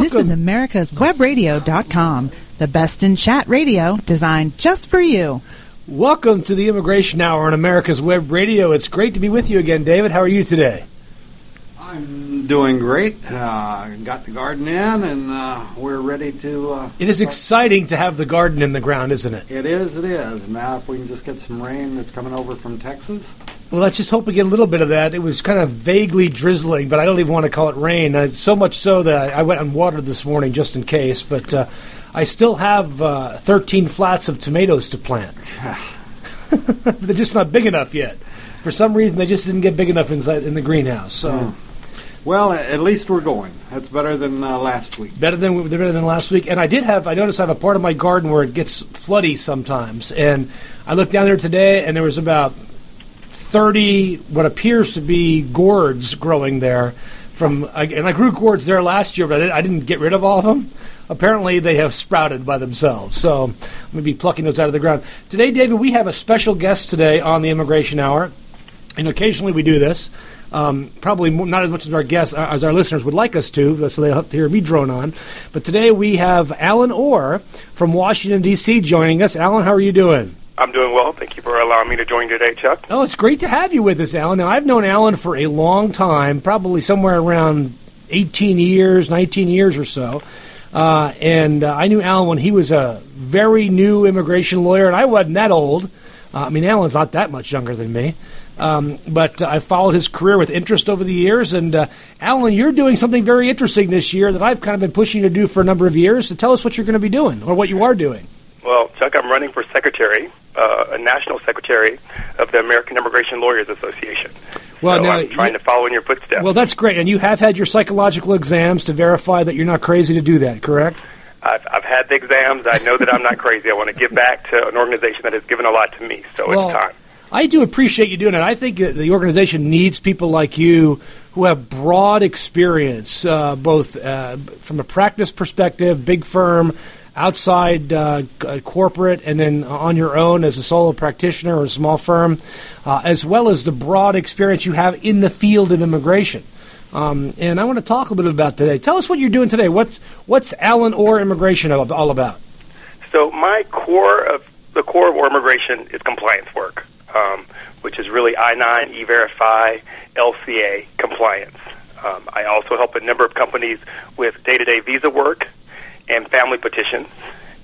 This is America's Webradio.com, the best in chat radio designed just for you. Welcome to the Immigration Hour on America's Web Radio. It's great to be with you again, David. How are you today? I'm doing great. Uh, got the garden in, and uh, we're ready to. Uh, It is exciting to have the garden in the ground, isn't it? it is. It is. Now, if we can just get some rain that's coming over from Texas. Well, let's just hope we get a little bit of that. It was kind of vaguely drizzling, but I don't even want to call it rain. Uh, so much so that I went and watered this morning just in case. But uh, I still have uh, 13 flats of tomatoes to plant. They're just not big enough yet. For some reason, they just didn't get big enough inside in the greenhouse. So Well, at least we're going. That's better than uh, last week. better than better than last week. And I did have I noticed I have a part of my garden where it gets floody sometimes. And I looked down there today, and there was about thirty what appears to be gourds growing there. From and I grew gourds there last year, but I didn't, get rid of all of them. Apparently, they have sprouted by themselves. So I'm going to be plucking those out of the ground today, David. We have a special guest today on the Immigration Hour, and occasionally we do this. Um, probably not as much as our guests, uh, as our listeners would like us to, so they'll have to hear me drone on. But today we have Alan Orr from Washington D.C. joining us. Alan, how are you doing? I'm doing well. Thank you for allowing me to join today, Chuck. Oh, it's great to have you with us, Alan. Now, I've known Alan for a long time, probably somewhere around 18 years, 19 years or so. Uh, and uh, I knew Alan when he was a very new immigration lawyer, and I wasn't that old. Uh, I mean, Alan's not that much younger than me. Um, but I followed his career with interest over the years. And uh, Alan, you're doing something very interesting this year that I've kind of been pushing you to do for a number of years. So tell us what you're going to be doing or what you are doing. Well, Chuck, I'm running for secretary, uh, a national secretary of the American Immigration Lawyers Association. Well, so now, I'm trying you- to follow in your footsteps. Well, that's great. And you have had your psychological exams to verify that you're not crazy to do that, correct? I've, I've had the exams. I know that I'm not crazy. I want to give back to an organization that has given a lot to me. So Well, it's time. I do appreciate you doing it. I think the organization needs people like you who have broad experience, uh, both uh, from a practice perspective, big firm, outside uh, uh, corporate, and then on your own as a solo practitioner or a small firm, uh, as well as the broad experience you have in the field of immigration. Um, and I want to talk a little bit about today. Tell us what you're doing today. What's what's Allen Orr Immigration all about? So my core of the core of our immigration is compliance work, um, which is really I-9, E-Verify, LCA compliance. Um, I also help a number of companies with day-to-day visa work and family petitions,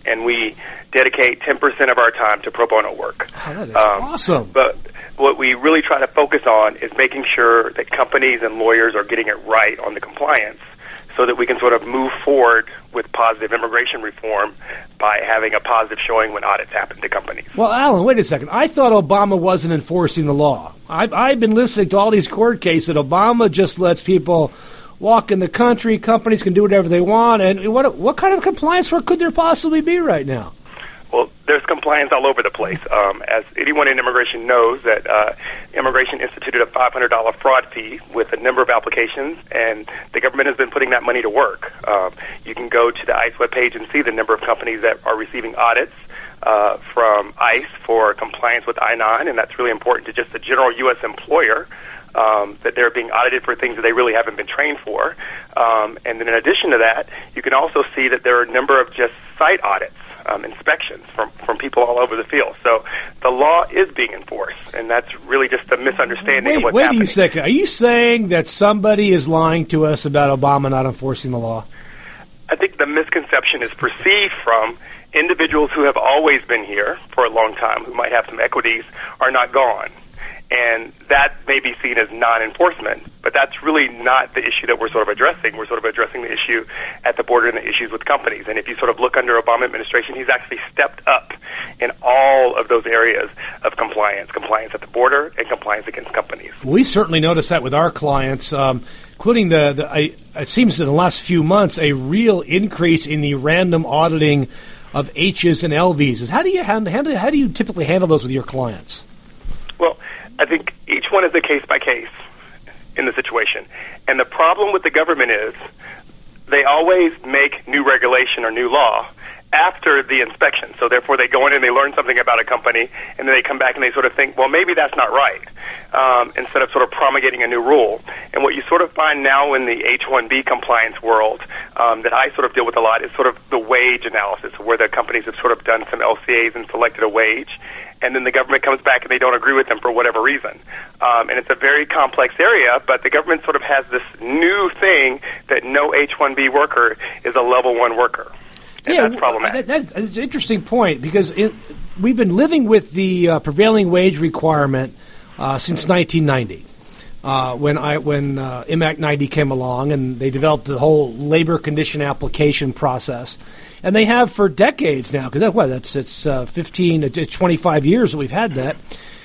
and we dedicate 10% of our time to pro bono work. Oh, that is Um, awesome. But what we really try to focus on is making sure that companies and lawyers are getting it right on the compliance so that we can sort of move forward with positive immigration reform by having a positive showing when audits happen to companies. Well, Alan, wait a second. I thought Obama wasn't enforcing the law. I've, I've been listening to all these court cases that Obama just lets people walk in the country. Companies can do whatever they want. And what what kind of compliance work could there possibly be right now? Well, there's compliance all over the place. Um, as anyone in immigration knows, that uh, immigration instituted a $500 fraud fee with a number of applications, and the government has been putting that money to work. Um, you can go to the ICE webpage and see the number of companies that are receiving audits uh, from ICE for compliance with I-9, and that's really important to just the general U.S. employer. Um, that they're being audited for things that they really haven't been trained for. Um, and then in addition to that, you can also see that there are a number of just site audits um, inspections from, from people all over the field. So the law is being enforced, and that's really just a misunderstanding of Wait, what's wait happening. a second. Are you saying that somebody is lying to us about Obama not enforcing the law? I think the misconception is perceived from individuals who have always been here for a long time, who might have some equities, are not gone. And that may be seen as non-enforcement, but that's really not the issue that we're sort of addressing. We're sort of addressing the issue at the border and the issues with companies. And if you sort of look under Obama administration, he's actually stepped up in all of those areas of compliance, compliance at the border and compliance against companies. We certainly noticed that with our clients, um, including the, the I, it seems in the last few months a real increase in the random auditing of H's and LVs. How do you handle, how do you typically handle those with your clients? I think each one is a case by case in the situation. And the problem with the government is they always make new regulation or new law after the inspection. So therefore, they go in and they learn something about a company, and then they come back and they sort of think, well, maybe that's not right, um, instead of sort of promulgating a new rule. And what you sort of find now in the H-1B compliance world um, that I sort of deal with a lot is sort of the wage analysis, where the companies have sort of done some LCAs and selected a wage, and then the government comes back and they don't agree with them for whatever reason. Um, and it's a very complex area, but the government sort of has this new thing that no H-1B worker is a level one worker. And yeah, that's problematic. That, that's an interesting point because it, we've been living with the uh, prevailing wage requirement uh, since 1990. Uh, when I when uh, IMMACT 90 came along and they developed the whole labor condition application process, and they have for decades now because that, what that's it's uh, 15 it's 25 years that we've had that.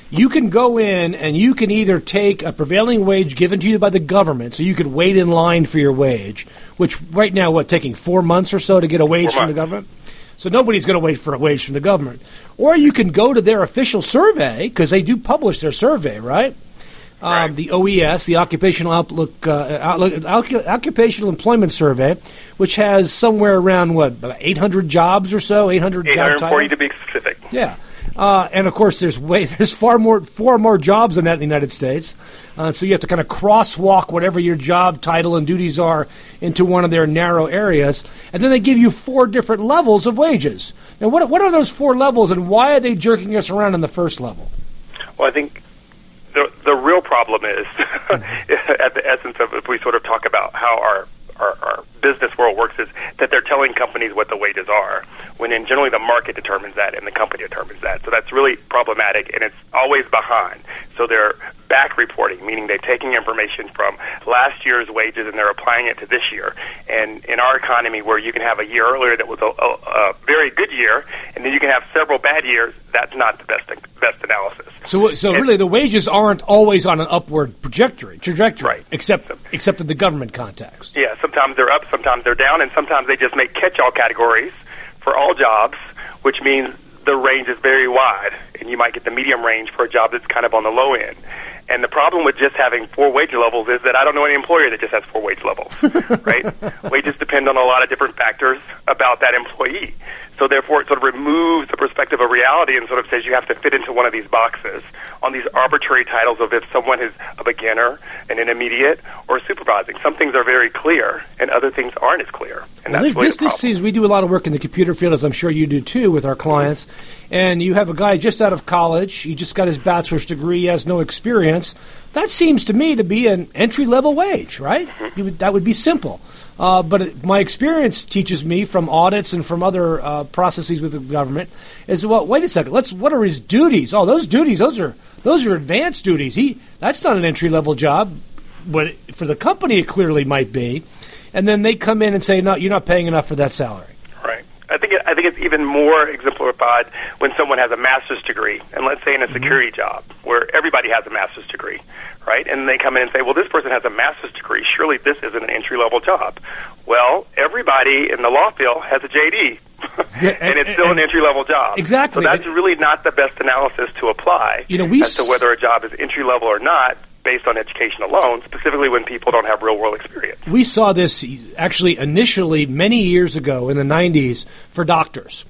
You can go in and you can either take a prevailing wage given to you by the government, so you could wait in line for your wage, which right now what taking four months or so to get a wage Four from the government. So nobody's going to wait for a wage from the government. Or you can go to their official survey because they do publish their survey, right? Um, Right. the OES, the Occupational Outlook, uh, Outlook Occu- Occupational Employment Survey, which has somewhere around what about 800 jobs or so, 800 job 840 titles. to be specific. Yeah, uh, and of course, there's way there's far more far more jobs than that in the United States. Uh, so you have to kind of crosswalk whatever your job title and duties are into one of their narrow areas, and then they give you four different levels of wages. Now, what what are those four levels, and why are they jerking us around in the first level? Well, I think the the real problem is mm-hmm. at the essence of if we sort of talk about how our our, our business world works is that they're telling companies what the wages are, when in generally the market determines that and the company determines that. So that's really problematic, and it's always behind. So they're back reporting, meaning they're taking information from last year's wages and they're applying it to this year. And in our economy, where you can have a year earlier that was a, a, a very good year, and then you can have several bad years, that's not the best best analysis. So, so really, the wages aren't always on an upward trajectory. Trajectory, Right. Except, except in the government context. Yeah, sometimes they're up, sometimes they're down, and sometimes they just make catch-all categories for all jobs, which means the range is very wide, and you might get the medium range for a job that's kind of on the low end. And the problem with just having four wage levels is that I don't know any employer that just has four wage levels, right? Wages depend on a lot of different factors about that employee. So therefore, it sort of removes the perspective of reality and sort of says you have to fit into one of these boxes on these arbitrary titles of if someone is a beginner, an intermediate, or supervising. Some things are very clear, and other things aren't as clear. And Well, that's this, really this, this seems we do a lot of work in the computer field, as I'm sure you do too, with our clients. And you have a guy just out of college. He just got his bachelor's degree. He has no experience. That seems to me to be an entry level wage, right? Mm-hmm. Would, that would be simple. Uh, but my experience teaches me from audits and from other uh, processes with the government is well. Wait a second. Let's. What are his duties? Oh, those duties. Those are those are advanced duties. He. That's not an entry level job. But for the company, it clearly might be. And then they come in and say, "No, you're not paying enough for that salary." Right. I think it, I think it's even more exemplified when someone has a master's degree, and let's say in a security job where everybody has a master's degree, right? And they come in and say, "Well, this person has a master's degree. Surely this isn't an entry level job." Well, everybody in the law field has a JD. Yeah, and, and- it's still and- an entry level job. Exactly. So that's really not the best analysis to apply You know, we as to whether a job is entry level or not based on education alone, specifically when people don't have real world experience. We saw this actually initially many years ago in the 90s for doctors.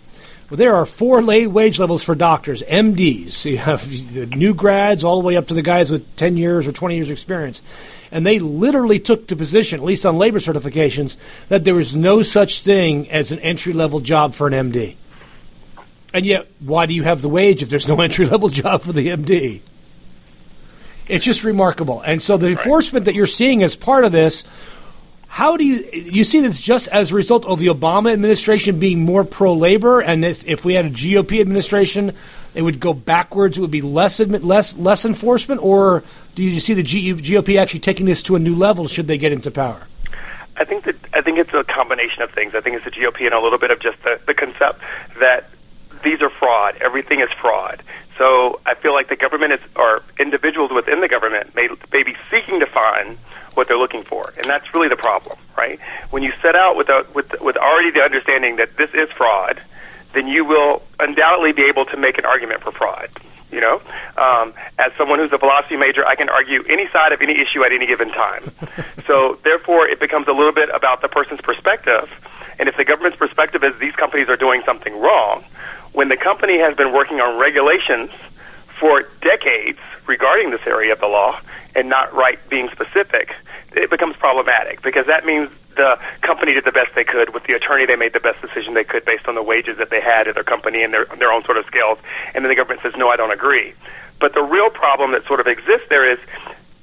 Well, there are four la- wage levels for doctors, MDs. So you have the new grads all the way up to the guys with 10 years or 20 years experience. And they literally took the position, at least on labor certifications, that there was no such thing as an entry level job for an MD. And yet, why do you have the wage if there's no entry level job for the MD? It's just remarkable. And so the enforcement that you're seeing as part of this, how do you you see this just as a result of the Obama administration being more pro labor, and if, if we had a GOP administration, it would go backwards. It would be less less less enforcement, or do you see the GOP actually taking this to a new level? Should they get into power? I think that I think it's a combination of things. I think it's the GOP and a little bit of just the, the concept that these are fraud. Everything is fraud. So I feel like the government is, or individuals within the government may, may be seeking to find what they're looking for, and that's really the problem, right? When you set out with a, with with already the understanding that this is fraud, then you will undoubtedly be able to make an argument for fraud. You know, um, as someone who's a philosophy major, I can argue any side of any issue at any given time. so therefore, it becomes a little bit about the person's perspective And if the government's perspective is these companies are doing something wrong, when the company has been working on regulations for decades regarding this area of the law and not right being specific, it becomes problematic because that means the company did the best they could with the attorney. They made the best decision they could based on the wages that they had at their company and their their own sort of skills. And then the government says, "No, I don't agree." But the real problem that sort of exists there is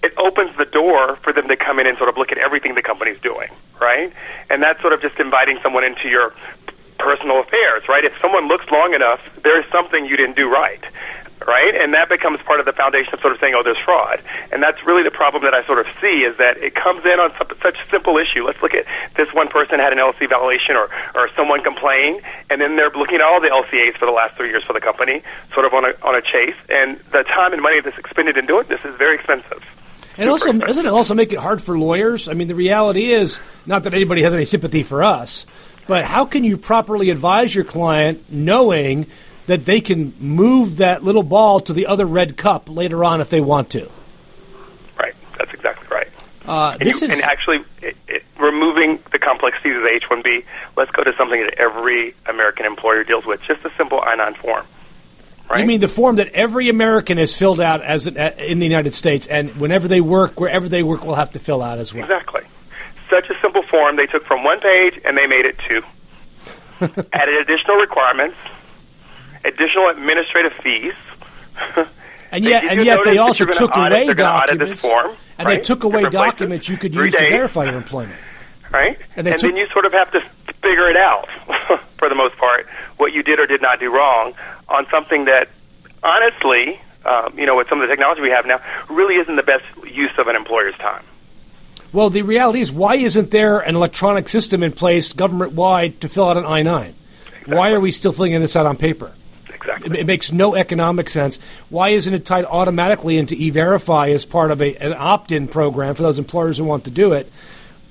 it opens the door for them to come in and sort of look at everything the company's doing, right? And that's sort of just inviting someone into your personal affairs, right? If someone looks long enough, there is something you didn't do right right? And that becomes part of the foundation of sort of saying, oh, there's fraud. And that's really the problem that I sort of see is that it comes in on such a simple issue. Let's look at this one person had an LC violation or, or someone complained, and then they're looking at all the LCAs for the last three years for the company, sort of on a, on a chase. And the time and money that's expended in doing this is very expensive. And also, doesn't it also make it hard for lawyers? I mean, the reality is not that anybody has any sympathy for us, but how can you properly advise your client knowing that they can move that little ball to the other red cup later on if they want to. Right. That's exactly right. Uh, and, you, and, actually, it, it, removing the complexities of the H-1B, let's go to something that every American employer deals with, just a simple I-9 form. Right? You mean the form that every American has filled out as an, in the United States, and whenever they work, wherever they work, will have to fill out as well. Exactly. Such a simple form they took from one page and they made it two. Added additional requirements, additional administrative fees. And yet, and yet they also took away audit, documents. Form, and right? they took away documents you could use days, to verify your employment. Right? And, and then you sort of have to figure it out, for the most part, what you did or did not do wrong on something that, honestly, um, you know, with some of the technology we have now, really isn't the best use of an employer's time. Well, the reality is, why isn't there an electronic system in place government wide to fill out an I 9? Exactly. Why are we still filling this out on paper? Exactly. It, it, makes no economic sense. Why isn't it tied automatically into E-Verify as part of a, an opt-in program for those employers who want to do it?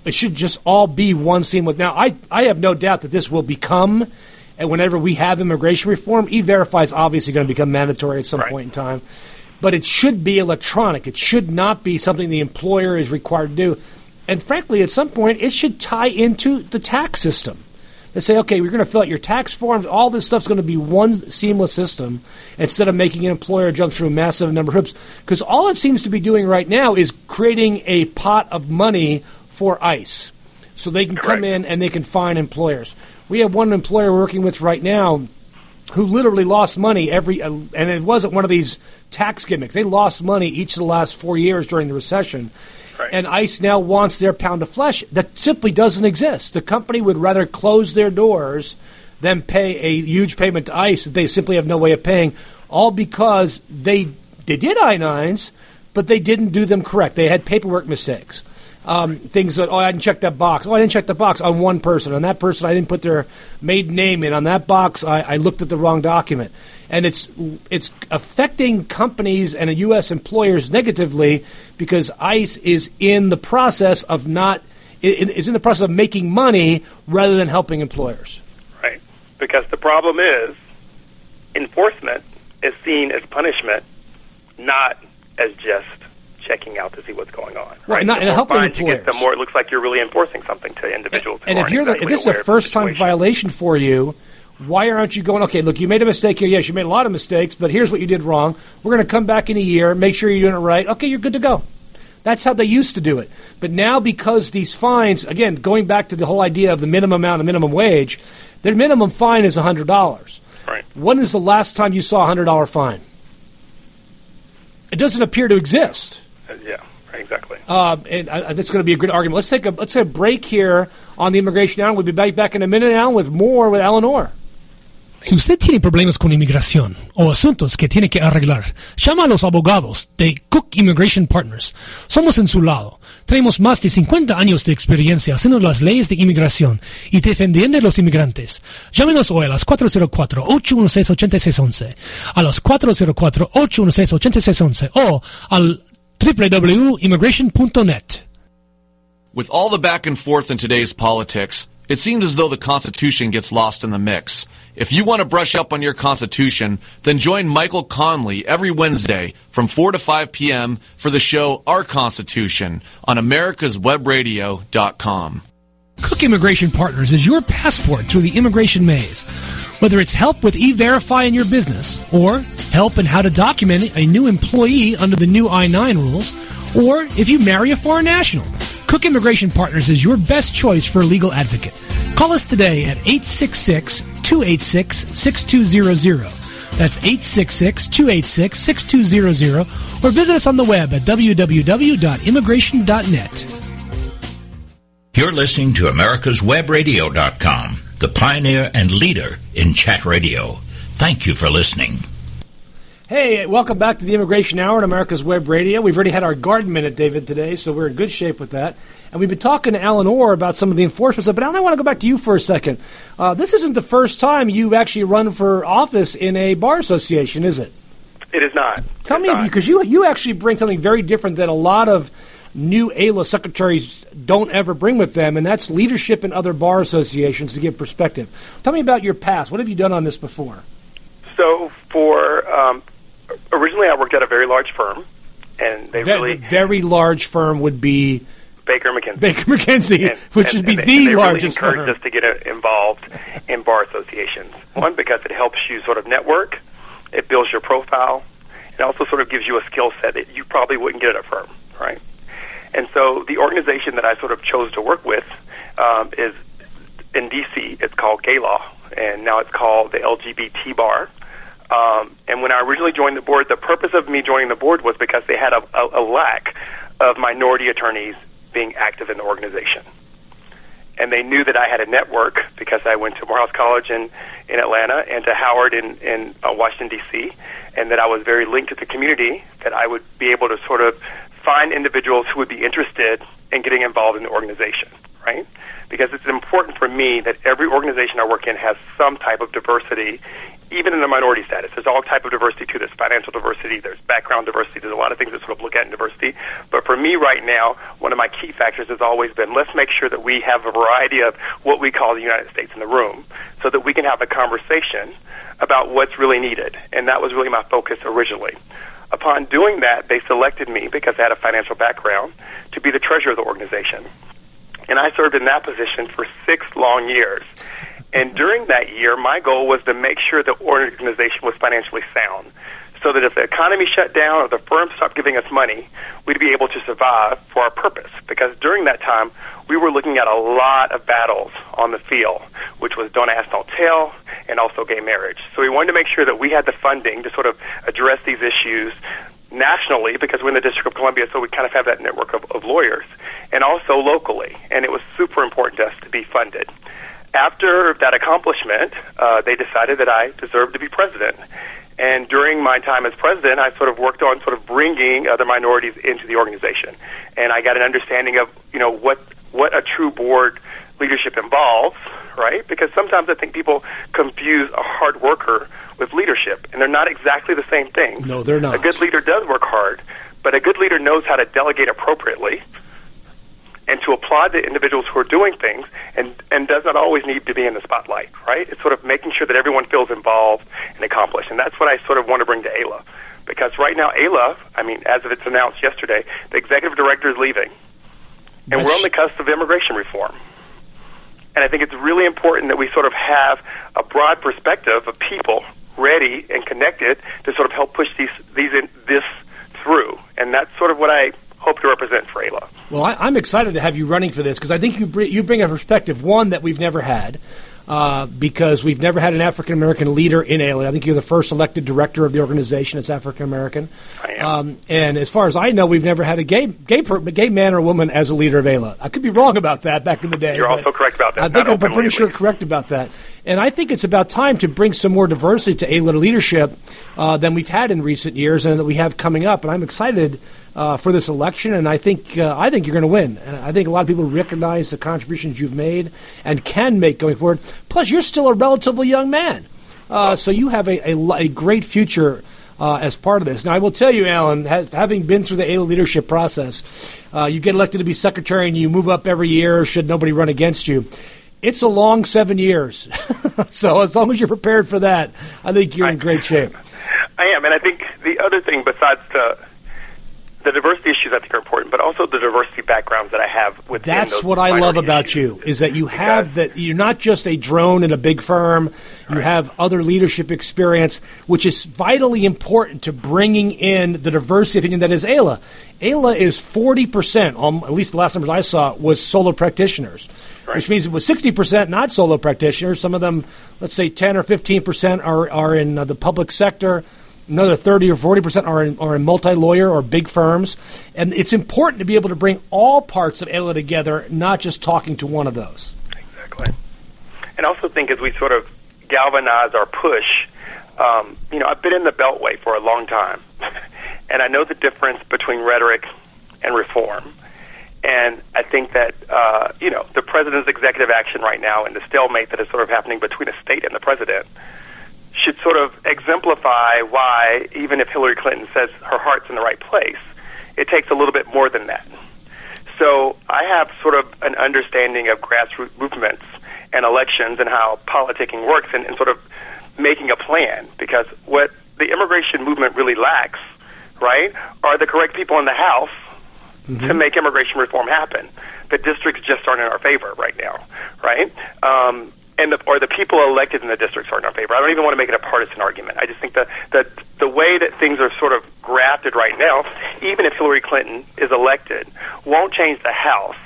It should just all be one seamless. Now, I, I have no doubt that this will become, and whenever we have immigration reform, E-Verify is obviously going to become mandatory at some right. point in time. But it should be electronic. It should not be something the employer is required to do. And frankly, at some point, it should tie into the tax system that say, okay, we're going to fill out your tax forms. All this stuff's going to be one seamless system instead of making an employer jump through a massive number of hoops. Because all it seems to be doing right now is creating a pot of money for ICE. So they can come in and they can find employers. We have one employer we're working with right now who literally lost money every, uh, and it wasn't one of these tax gimmicks. They lost money each of the last four years during the recession Right. And ICE now wants their pound of flesh that simply doesn't exist. The company would rather close their doors than pay a huge payment to ICE that they simply have no way of paying, all because they they did I nines, but they didn't do them correct. They had paperwork mistakes. Um, things that oh I didn't check that box. Oh I didn't check the box on one person. On that person I didn't put their maiden name in. On that box I, I looked at the wrong document and it's it's affecting companies and U.S. employers negatively because ICE is in the process of not is in the process of making money rather than helping employers. Right, because the problem is enforcement is seen as punishment, not as just checking out to see what's going on. Right, right? not, and helping employers. Get, the more it looks like you're really enforcing something to individuals. And, and if you're exactly the, if this is a first time violation for you, why aren't you going, okay, look, you made a mistake here. Yes, you made a lot of mistakes, but here's what you did wrong. We're going to come back in a year, make sure you're doing it right. Okay, you're good to go. That's how they used to do it. But now, because these fines, again, going back to the whole idea of the minimum amount of minimum wage, their minimum fine is $100. Right. When is the last time you saw a $100 fine? It doesn't appear to exist. Yeah. Exactly. Uh, and uh, that's going to be a good argument. Let's take a let's take a break here on the immigration hour. We'll be back back in a minute now with more with Eleanor. Si usted tiene problemas con inmigración o asuntos que tiene que arreglar, llama a los abogados de Cook Immigration Partners. Somos en su lado. Tenemos más de 50 años de experiencia haciendo las leyes de inmigración y defendiendo a los inmigrantes. Llámenos hoy a las 404-816-8611, a los 404-816-8611 o al www.immigration.net. With all the back and forth in today's politics, it seems as though the Constitution gets lost in the mix. If you want to brush up on your Constitution, then join Michael Conley every Wednesday from 4 to 5 p.m. for the show Our Constitution on americaswebradio.com. Kuck Immigration Partners is your passport through the immigration maze. Whether it's help with e-verify in your business, or help in how to document a new employee under the new I-9 rules, or if you marry a foreign national, Kuck Immigration Partners is your best choice for a legal advocate. Call us today at 866-286-6200. That's 866-286-6200 or visit us on the web at www.immigration.net. You're listening to americaswebradio.com, the pioneer and leader in chat radio. Thank you for listening. Hey, welcome back to the Immigration Hour on America's Web Radio. We've already had our garden minute, David, today, so we're in good shape with that. And we've been talking to Alan Orr about some of the enforcement stuff. But Alan, I want to go back to you for a second. Uh, this isn't the first time you've actually run for office in a bar association, is it? It is not. Tell It's me, not. because you you actually bring something very different that a lot of new AILA secretaries don't ever bring with them, and that's leadership in other bar associations to give perspective. Tell me about your past. What have you done on this before? So for um, originally, I worked at a very large firm, and they Ve- really very large firm would be Baker McKenzie. Baker McKenzie, And- which and- would be and the they largest really encouraged firm. us to get uh, involved in bar associations. One, because it helps you sort of network, it builds your profile, it also sort of gives you a skill set that you probably wouldn't get at a firm, right? And so the organization that I sort of chose to work with um, is in D.C. It's called Gay Law, and now it's called the LGBT Bar. Um, and when I originally joined the board, the purpose of me joining the board was because they had a, a, a lack of minority attorneys being active in the organization. And they knew that I had a network because I went to Morehouse College in, in Atlanta and to Howard in, in uh, Washington, D.C., and that I was very linked to the community, that I would be able to sort of find individuals who would be interested in getting involved in the organization, right? Because it's important for me that every organization I work in has some type of diversity, even in a minority status. There's all type of diversity too. There's financial diversity, there's background diversity, there's a lot of things that sort of look at in diversity. But for me right now, one of my key factors has always been let's make sure that we have a variety of what we call the United States in the room so that we can have a conversation about what's really needed. And that was really my focus originally. Upon doing that, they selected me because I had a financial background to be the treasurer of the organization. And I served in that position for six long years. And during that year, my goal was to make sure the organization was financially sound so that if the economy shut down or the firm stopped giving us money, we'd be able to survive for our purpose. Because during that time, we were looking at a lot of battles on the field, which was Don't Ask, Don't Tell, and also gay marriage. So we wanted to make sure that we had the funding to sort of address these issues nationally because we're in the District of Columbia, so we kind of have that network of, of lawyers, and also locally. And it was super important to us to be funded. After that accomplishment, uh, they decided that I deserved to be president. And during my time as president, I sort of worked on sort of bringing other minorities into the organization, and I got an understanding of you know what what a true board leadership involves, right? Because sometimes I think people confuse a hard worker with leadership, and they're not exactly the same thing. No, they're not. A good leader does work hard, but a good leader knows how to delegate appropriately and to applaud the individuals who are doing things and, and does not always need to be in the spotlight, right? It's sort of making sure that everyone feels involved and accomplished. And that's what I sort of want to bring to AILA. Because right now, AILA, I mean, as of it's announced yesterday, the executive director is leaving. And we're on the cusp of immigration reform. And I think it's really important that we sort of have a broad perspective of people ready and connected to sort of help push these, these in, this through. And that's sort of what I hope to represent for AILA. Well, I, I'm excited to have you running for this because I think you bring, you bring a perspective one that we've never had. Uh, because we've never had an African American leader in AILA. I think you're the first elected director of the organization that's African American. I am. Um, and as far as I know, we've never had a gay gay per, gay man or woman as a leader of AILA. I could be wrong about that back in the day. You're also correct about that, I think I'm pretty sure correct about that. And I think it's about time to bring some more diversity to AILA leadership uh, than we've had in recent years, and that we have coming up. And I'm excited uh, for this election, and I think uh, I think you're going to win. And I think a lot of people recognize the contributions you've made and can make going forward. Plus, you're still a relatively young man, uh, so you have a, a, a great future. Uh, as part of this. Now, I will tell you, Alan, having been through the AILA leadership process, uh, you get elected to be secretary and you move up every year should nobody run against you. It's a long seven years. so, as long as you're prepared for that, I think you're in great shape. I am, and I think the other thing besides the the diversity issues I think are important, but also the diversity backgrounds that I have within That's what I love about issues. you is that you have Because- that you're not just a drone in a big firm. You have other leadership experience, which is vitally important to bringing in the diversity of opinion that is AILA. AILA is forty percent, um, at least the last numbers I saw was solo practitioners, which means it was sixty percent not solo practitioners. Some of them, let's say ten or fifteen percent, are are in uh, the public sector. Another 30 or 40 percent are in, are in multi-lawyer or big firms. And it's important to be able to bring all parts of AILA together, not just talking to one of those. Exactly. And I also think as we sort of galvanize our push, um, you know, I've been in the Beltway for a long time, and I know the difference between rhetoric and reform. And I think that, uh, you know, the president's executive action right now and the stalemate that is sort of happening between a state and the president should sort of exemplify why, even if Hillary Clinton says her heart's in the right place, it takes a little bit more than that. So I have sort of an understanding of grassroots movements and elections and how politicking works and, and sort of making a plan because what the immigration movement really lacks, right, are the correct people in the House to make immigration reform happen. The districts just aren't in our favor right now, right? Um, and the, or the people elected in the districts aren't in our favor. I don't even want to make it a partisan argument. I just think that that the way that things are sort of grafted right now, even if Hillary Clinton is elected, won't change the House,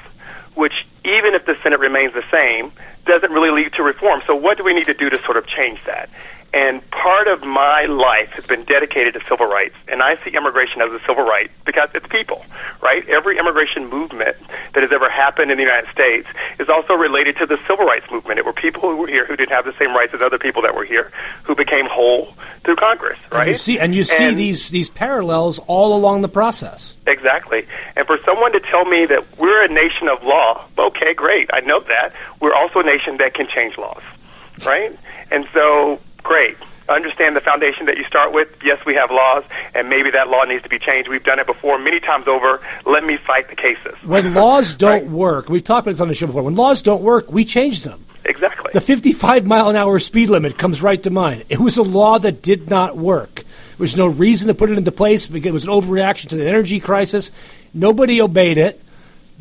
which even if the Senate remains the same, doesn't really lead to reform. So what do we need to do to sort of change that? And part of my life has been dedicated to civil rights, and I see immigration as a civil right because it's people, right? Every immigration movement that has ever happened in the United States is also related to the civil rights movement. It were people who were here who didn't have the same rights as other people that were here, who became whole through Congress, right? And you see, and you see And- these these parallels all along the process. Exactly. And for someone to tell me that we're a nation of law, okay, great. I know that. We're also a nation that can change laws, right? And so, great. Understand the foundation that you start with. Yes, we have laws, and maybe that law needs to be changed. We've done it before many times over. Let me fight the cases. When laws don't Right. work, we've talked about this on the show before. When laws don't work, we change them. Exactly. The 55 mile an hour speed limit comes right to mind. It was a law that did not work. There was no reason to put it into place because it was an overreaction to the energy crisis. Nobody obeyed it.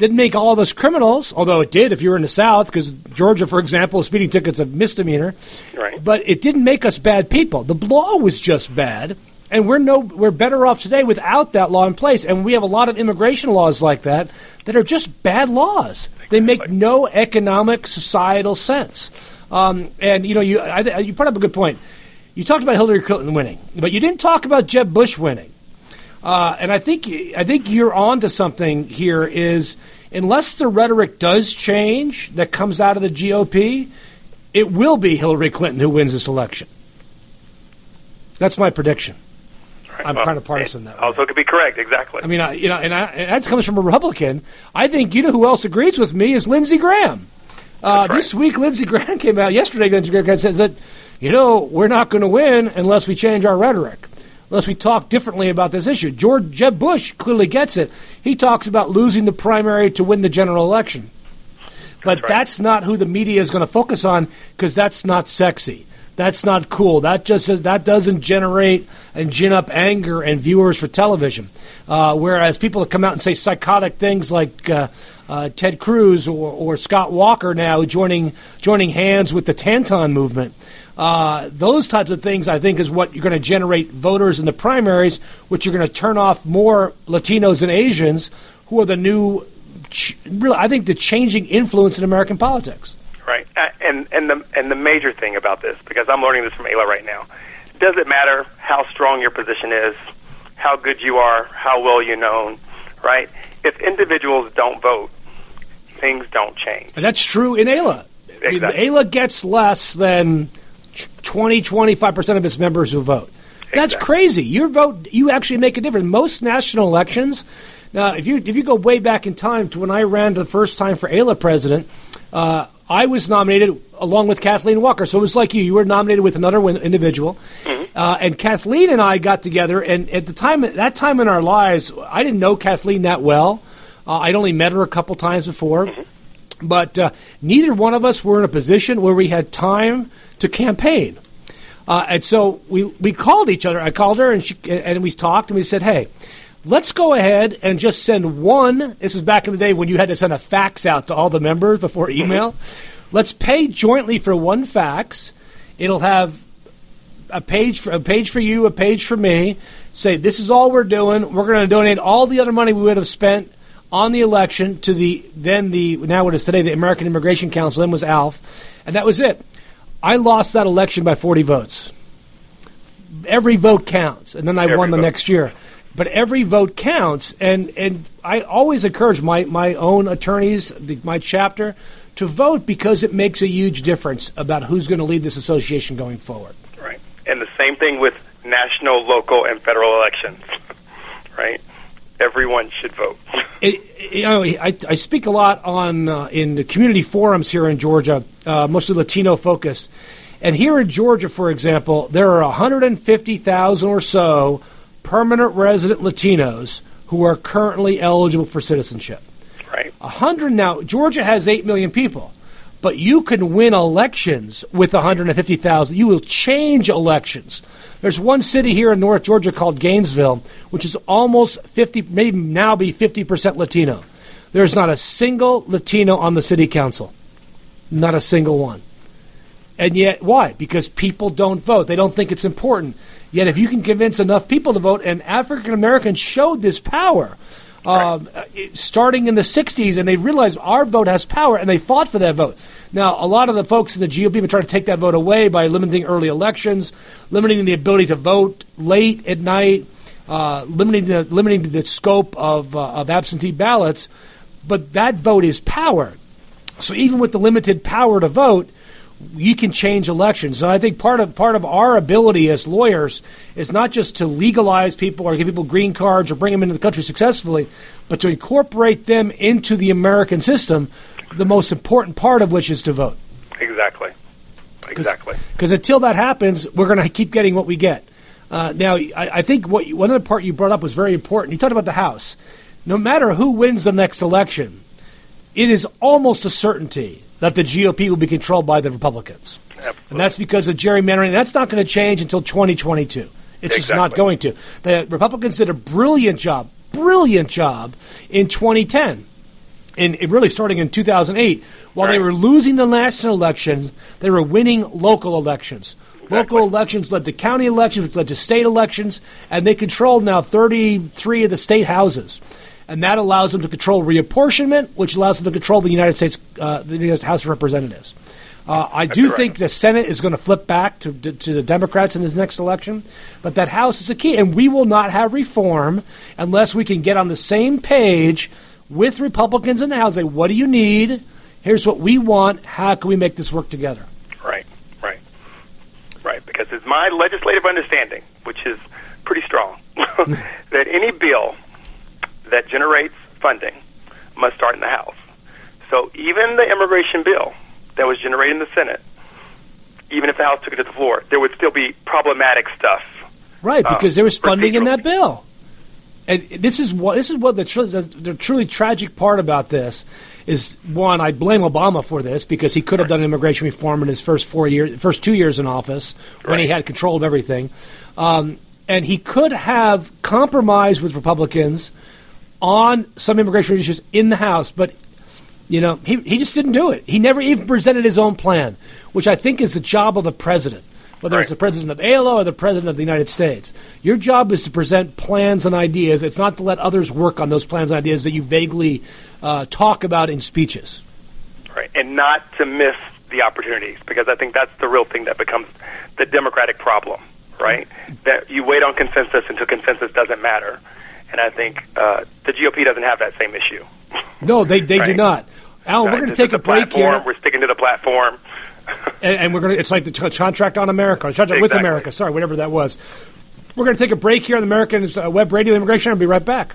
Didn't make all of us criminals, although it did if you were in the South, because Georgia, for example, speeding tickets a misdemeanor. Right. But it didn't make us bad people. The law was just bad, and we're no we're better off today without that law in place. And we have a lot of immigration laws like that that are just bad laws. They make no economic societal sense. Um, and you know, you I, you brought up a good point. You talked about Hillary Clinton winning, but you didn't talk about Jeb Bush winning. Uh, and I think I think you're on to something here. Is unless the rhetoric does change that comes out of the GOP, it will be Hillary Clinton who wins this election. That's my prediction. I'm Well, kind of partisan that way. Also, could be correct. Exactly. I mean, I, you know, and, I, and that comes from a Republican. I think you know who else agrees with me is Lindsey Graham. Uh, right. This week, Lindsey Graham came out yesterday. Lindsey Graham says that you know we're not going to win unless we change our rhetoric, unless we talk differently about this issue. George Jeb Bush clearly gets it. He talks about losing the primary to win the general election, but right. that's not who the media is going to focus on because that's not sexy. That's not cool. That just says, that doesn't generate and gin up anger and viewers for television. Uh, whereas people that come out and say psychotic things like uh, uh, Ted Cruz or, or Scott Walker now joining joining hands with the Tanton movement, uh, those types of things I think is what you're going to generate voters in the primaries, which you're going to turn off more Latinos and Asians who are the new, really, I think, the changing influence in American politics. Right, Uh, and and the and the major thing about this, because I'm learning this from AILA right now, does it matter how strong your position is, how good you are, how well you're known, right? If individuals don't vote, things don't change. And that's true in AILA. I mean, AILA gets less than 20, 25% of its members who vote. That's Exactly. crazy. Your vote, you actually make a difference. Most national elections, now, if you if you go way back in time to when I ran the first time for AILA president, uh, I was nominated along with Kathleen Walker. So it was like you. You were nominated with another win- individual. Uh, and Kathleen and I got together, and at the time, at that time in our lives, I didn't know Kathleen that well. Uh, I'd only met her a couple times before but uh, neither one of us were in a position where we had time to campaign. Uh, and so we we called each other. I called her and she and we talked and we said, "Hey, let's go ahead and just send one. This was back in the day when you had to send a fax out to all the members before email. Let's pay jointly for one fax. It'll have a page for a page for you, a page for me. Say this is all we're doing. We're going to donate all the other money we would have spent on the election to the then the now what is today the American Immigration Council. Then was AILF, and that was it. I lost that election by 40 votes. Every vote counts, and then I Every won the vote. next year. But every vote counts, and, and I always encourage my, my own attorneys, the, my chapter, to vote because it makes a huge difference about who's going to lead this association going forward. Right. And the same thing with national, local, and federal elections. right. Everyone should vote. It, you know, I, I speak a lot on uh, in the community forums here in Georgia, uh, mostly Latino focused. And here in Georgia, for example, there are 150,000 or so permanent resident Latinos who are currently eligible for citizenship. right. A hundred now. Georgia has eight million people, but you can win elections with 150,000. You will change elections. There's one city here in North Georgia called Gainesville, which is almost 50, maybe now be 50% Latino. There's not a single Latino on the city council. Not a single one. And yet, why? Because people don't vote. They don't think it's important. Yet, if you can convince enough people to vote, and African Americans showed this power, um, starting in the 60s, and they realized our vote has power, and they fought for that vote. Now, a lot of the folks in the GOP have been trying to take that vote away by limiting early elections, limiting the ability to vote late at night, uh, limiting the limiting the scope of uh, of absentee ballots. But that vote is power. So even with the limited power to vote, you can change elections. So I think part of part of our ability as lawyers is not just to legalize people or give people green cards or bring them into the country successfully, but to incorporate them into the American system. The most important part of which is to vote. Exactly. Exactly. Because until that happens, we're going to keep getting what we get. Uh, now, I, I think what you, one other part you brought up was very important. You talked about the House. No matter who wins the next election, it is almost a certainty that the GOP will be controlled by the Republicans. Absolutely. And that's because of gerrymandering. That's not going to change until 2022. It's just not going to. The Republicans did a brilliant job, brilliant job in 2010. And really starting in 2008. While they were losing the national election, they were winning local elections. Local elections led to county elections, which led to state elections, and they control now 33 of the state houses. And that allows them to control reapportionment, which allows them to control the United States, uh, the United States House of Representatives. Uh, I do correct. think the Senate is going to flip back to, to, to the Democrats in this next election, but that House is a key, and we will not have reform unless we can get on the same page with Republicans in the House. Say, what do you need? Here's what we want. How can we make this work together? Right, right, right. Because it's my legislative understanding, which is pretty strong, that any bill that generates funding must start in the House. So even the immigration bill that was generated in the Senate, even if the House took it to the floor, there would still be problematic stuff. Right, Uh, because there was funding in that bill. And this is what this is what the, tr- the truly tragic part about this is. One, I blame Obama for this because he could have done immigration reform in his first four years, first two years in office when he had control of everything, um, and he could have compromised with Republicans on some immigration issues in the House, but you know, he, he just didn't do it. He never even presented his own plan, which I think is the job of the president, whether it's the president of ALO or the president of the United States. Your job is to present plans and ideas. It's not to let others work on those plans and ideas that you vaguely uh, talk about in speeches. right, and not to miss the opportunities because I think that's the real thing that becomes the democratic problem, right? That you wait on consensus until consensus doesn't matter, and I think uh, the GOP doesn't have that same issue. No, they, they do not. Alan, we're going to take a break platform. here. We're sticking to the platform. and, and we're going to it's like the t- contract on america contract with america sorry whatever that was we're going to take a break here on the american uh, web radio immigration i'll be right back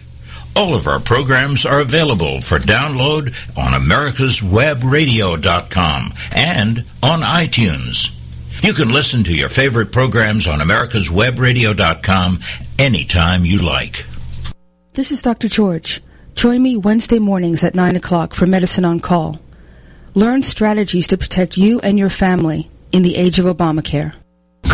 All of our programs are available for download on americaswebradio.com and on iTunes. You can listen to your favorite programs on americaswebradio.com anytime you like. This is Dr. George. Join me Wednesday mornings at 9 o'clock for Medicine on Call. Learn strategies to protect you and your family in the age of Obamacare.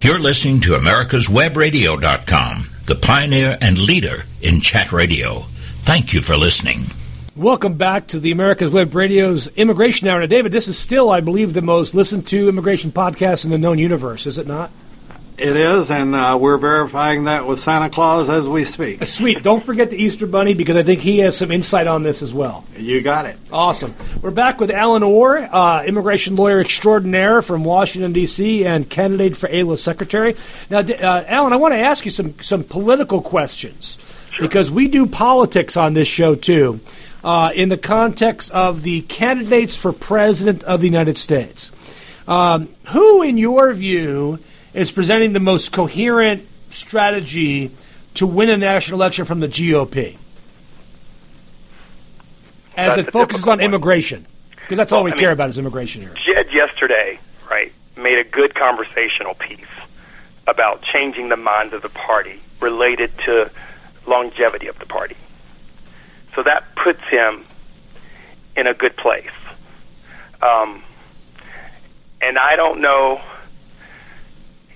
You're listening to americaswebradio.com, the pioneer and leader in chat radio. Thank you for listening. Welcome back to the America's Web Radio's Immigration Hour. Now, David, this is still, I believe, the most listened to immigration podcast in the known universe, is it not? It is, and uh, we're verifying that with Santa Claus as we speak. Sweet. Don't forget the Easter Bunny because I think he has some insight on this as well. You got it. Awesome. We're back with Alan Orr, uh, immigration lawyer extraordinaire from Washington, D.C., and candidate for AILA secretary. Now, uh, Alan, I want to ask you some, some political questions because we do politics on this show too, uh, in the context of the candidates for president of the United States. Um, who, in your view, is presenting the most coherent strategy to win a national election from the GOP? As That's it focuses on immigration, because that's all we I care mean- about is immigration here. Jeb yesterday, right, made a good conversational piece about changing the minds of the party related to longevity of the party. So that puts him in a good place. Um, and I don't know.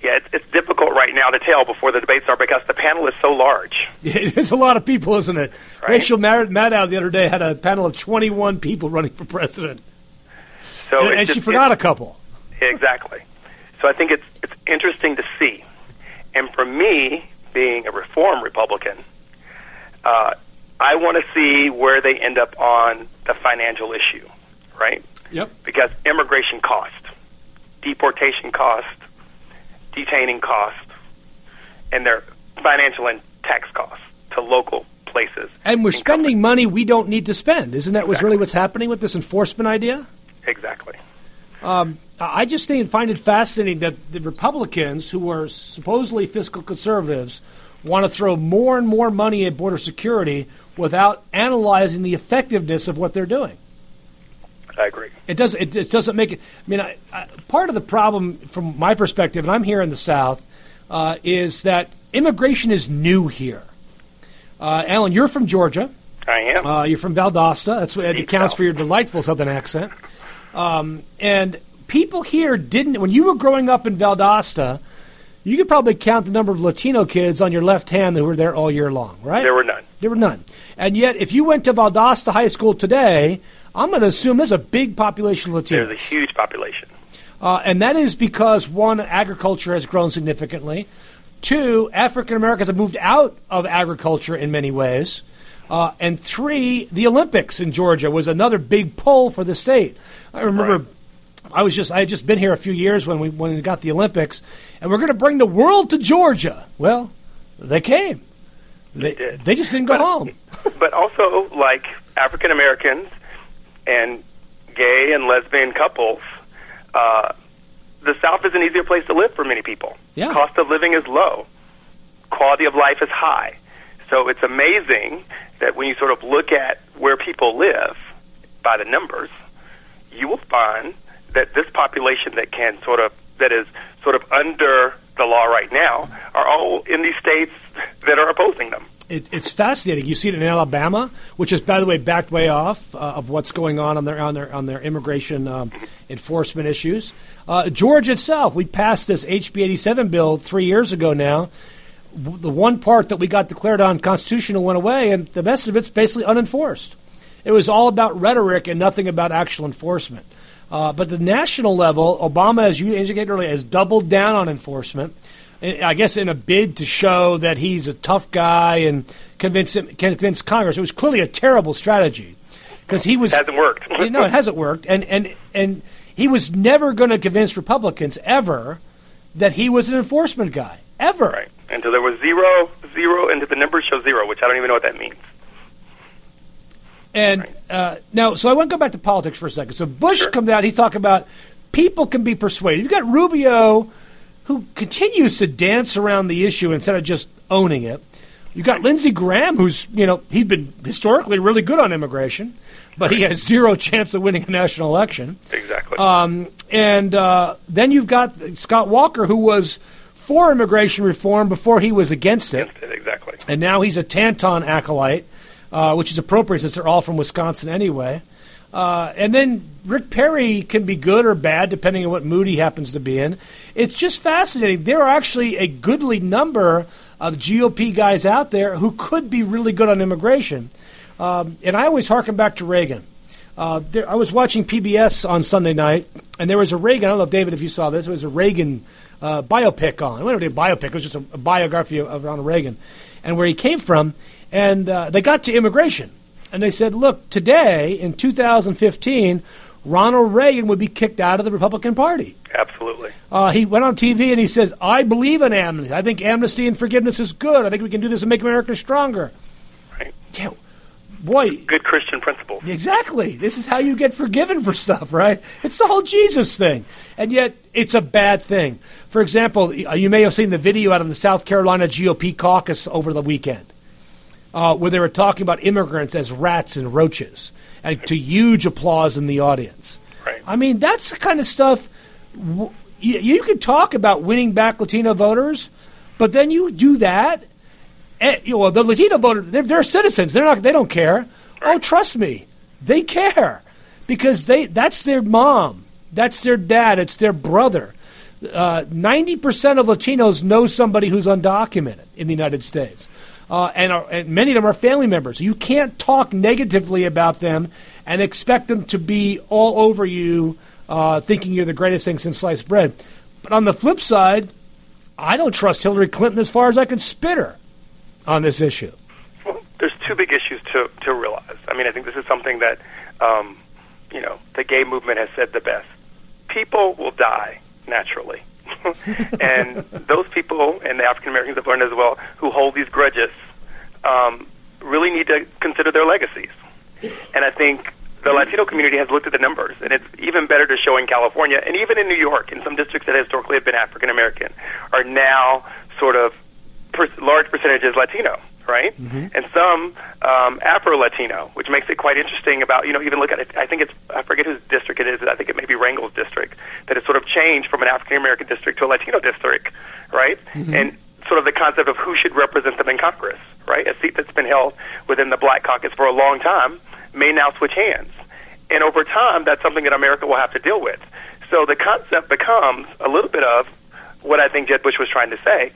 Yeah, it's, it's difficult right now to tell before the debates are because the panel is so large. It is a lot of people, isn't it? Right. Rachel Mad- Maddow the other day had a panel of 21 people running for president, So and, and she forgot a couple. Exactly. So I think it's it's interesting to see. And for me, being a reform Republican, uh, I want to see where they end up on the financial issue, right? Yep. Because immigration cost, deportation cost, detaining costs and their financial and tax costs to local places. And we're and spending money we don't need to spend. Isn't that what's Exactly. really what's happening with this enforcement idea? companies. Exactly. Um, I just think, find it fascinating that the Republicans, who are supposedly fiscal conservatives, want to throw more and more money at border security without analyzing the effectiveness of what they're doing. I agree. It does. It, it doesn't make it. I mean, I, I, part of the problem, from my perspective, and I'm here in the South, uh, is that immigration is new here. Uh, Alan, you're from Georgia. I am. Uh, you're from Valdosta. That's what Deep accounts South. for your delightful Southern accent. Um, and people here didn't. When you were growing up in Valdosta, you could probably count the number of Latino kids on your left hand who were there all year long, right? there were none. There were none. And yet, if you went to Valdosta High School today, I'm going to assume there's a big population of Latinos. There's a huge population. Uh, and that is because one, agriculture has grown significantly. Two, African Americans have moved out of agriculture in many ways. Uh, and three, the Olympics in Georgia was another big pull for the state. I remember. Right. I was just I had just been here a few years when we when we got the Olympics, and we're going to bring the world to Georgia. Well, they came. They, did. they just didn't go home. but also like African Americans and gay and lesbian couples, uh, the South is an easier place to live for many people. Yeah. Cost of living is low, quality of life is high. So it's amazing that when you sort of look at where people live by the numbers, you will find that this population that can sort of that is sort of under the law right now are all in these states that are opposing them. It, it's fascinating. You see it in Alabama, which is, by the way, backed way off uh, of what's going on on their on their on their immigration um, enforcement issues. Uh, Georgia itself, we passed this HB 87 bill three years ago now. The one part that we got declared unconstitutional went away, and the rest of it's basically unenforced. It was all about rhetoric and nothing about actual enforcement. Uh, but the national level, Obama, as you indicated earlier, has doubled down on enforcement. I guess in a bid to show that he's a tough guy and convince him, convince Congress. It was clearly a terrible strategy because he was It hasn't worked. no, it hasn't worked, and and and he was never going to convince Republicans ever that he was an enforcement guy ever. Right. And so there was zero, zero, and the numbers show zero, which I don't even know what that means. And uh, now, so I want to go back to politics for a second. So Bush Sure. comes out, he's talking about people can be persuaded. You've got Rubio, who continues to dance around the issue instead of just owning it. You've got Lindsey Graham, who's, you know, he's been historically really good on immigration, but he has zero chance of winning a national election. Exactly. Um, and uh, then you've got Scott Walker, who was for immigration reform before he was against it. exactly. And now he's a Tanton acolyte, uh, which is appropriate since they're all from Wisconsin anyway. Uh, and then Rick Perry can be good or bad depending on what mood he happens to be in. It's just fascinating. There are actually a goodly number of GOP guys out there who could be really good on immigration. Um, and I always harken back to Reagan. Uh, there, I was watching PBS on Sunday night, and there was a Reagan. I don't know, David, if you saw this. It was a Reagan uh, biopic on. It wasn't a biopic. It was just a, a biography of, of Ronald Reagan and where he came from. And uh, they got to immigration, and they said, "Look, today in 2015, Ronald Reagan would be kicked out of the Republican Party." Absolutely. Uh, he went on TV and he says, "I believe in amnesty. I think amnesty and forgiveness is good. I think we can do this and make America stronger." Right. Yeah, boy, Good Christian principles. Exactly. This is how you get forgiven for stuff, right? It's the whole Jesus thing. And yet, it's a bad thing. For example, uh, you may have seen the video out of the South Carolina GOP caucus over the weekend uh, where they were talking about immigrants as rats and roaches, and to huge applause in the audience. Right. I mean, that's the kind of stuff w- you, you could talk about winning back Latino voters, but then you do that. And, you know, the Latino voter, they're, they're citizens. They're not. They don't care. Oh, trust me, they care because they that's their mom, that's their dad, it's their brother. Uh, Ninety percent of Latinos know somebody who's undocumented in the United States, uh, and, are, and many of them are family members. You can't talk negatively about them and expect them to be all over you, uh, thinking you're the greatest thing since sliced bread. But on the flip side, I don't trust Hillary Clinton as far as I can spit her on this issue. Well, there's two big issues to to realize. I mean, I think this is something that um, you know the gay movement has said the best. People will die naturally, and those people and the African Americans have learned as well who hold these grudges um, really need to consider their legacies. And I think the Latino community has looked at the numbers, and it's even better to show in California and even in New York, in some districts that historically have been African American, are now sort of per- large percentages Latino, right? And some um, Afro Latino, which makes it quite interesting. About you know even look at it. I think it's I forget whose district it is. I think it may be Rangel's district that has sort of changed from an African American district to a Latino district, right? And sort of the concept of who should represent them in Congress, right? A seat that's been held within the Black Caucus for a long time may now switch hands. And over time, that's something that America will have to deal with. So the concept becomes a little bit of what I think Jeb Bush was trying to say.